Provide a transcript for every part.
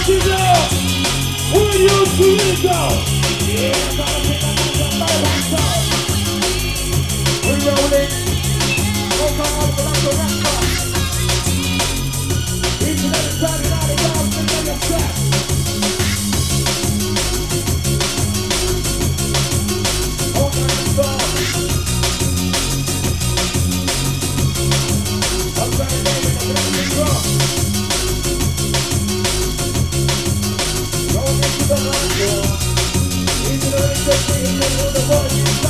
What you know? Where you feel go? Yeah, the king, the voice.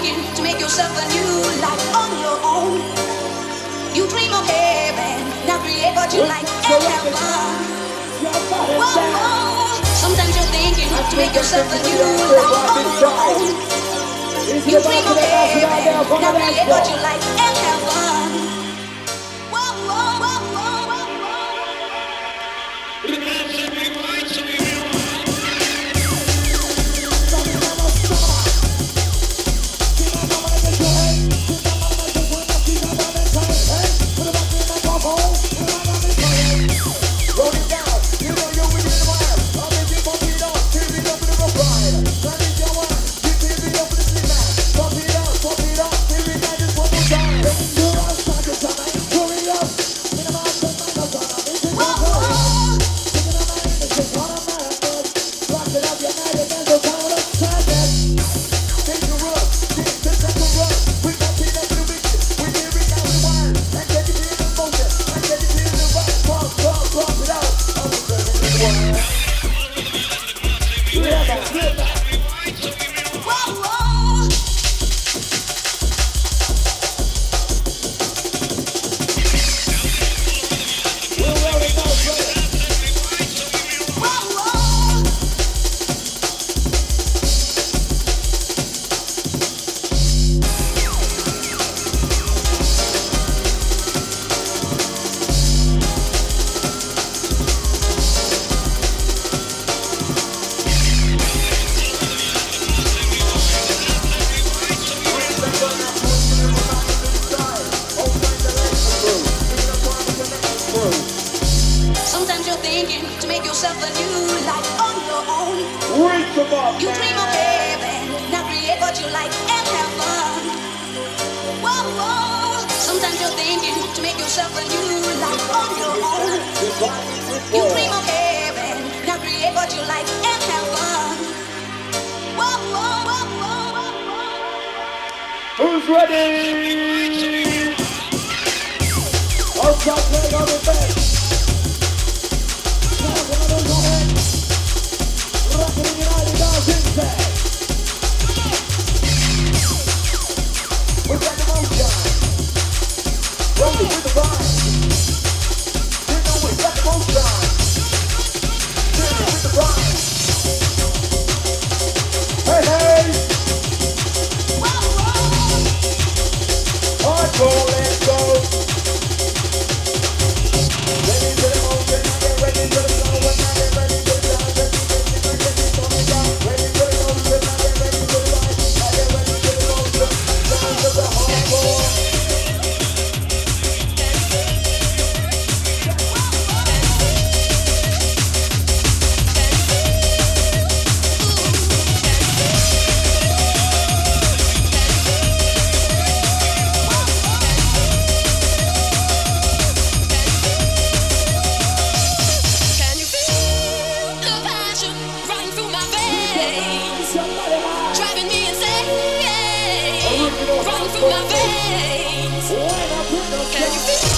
thinking to make yourself a new life on your own. You dream of heaven, now create what you like and have fun. Whoa, whoa. Sometimes you're thinking to make yourself a new life on your own. You dream of heaven, now create what you like ready. Running through my veins. Can you feel?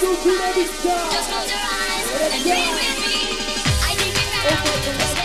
Just close your eyes and dream with me. I need you now.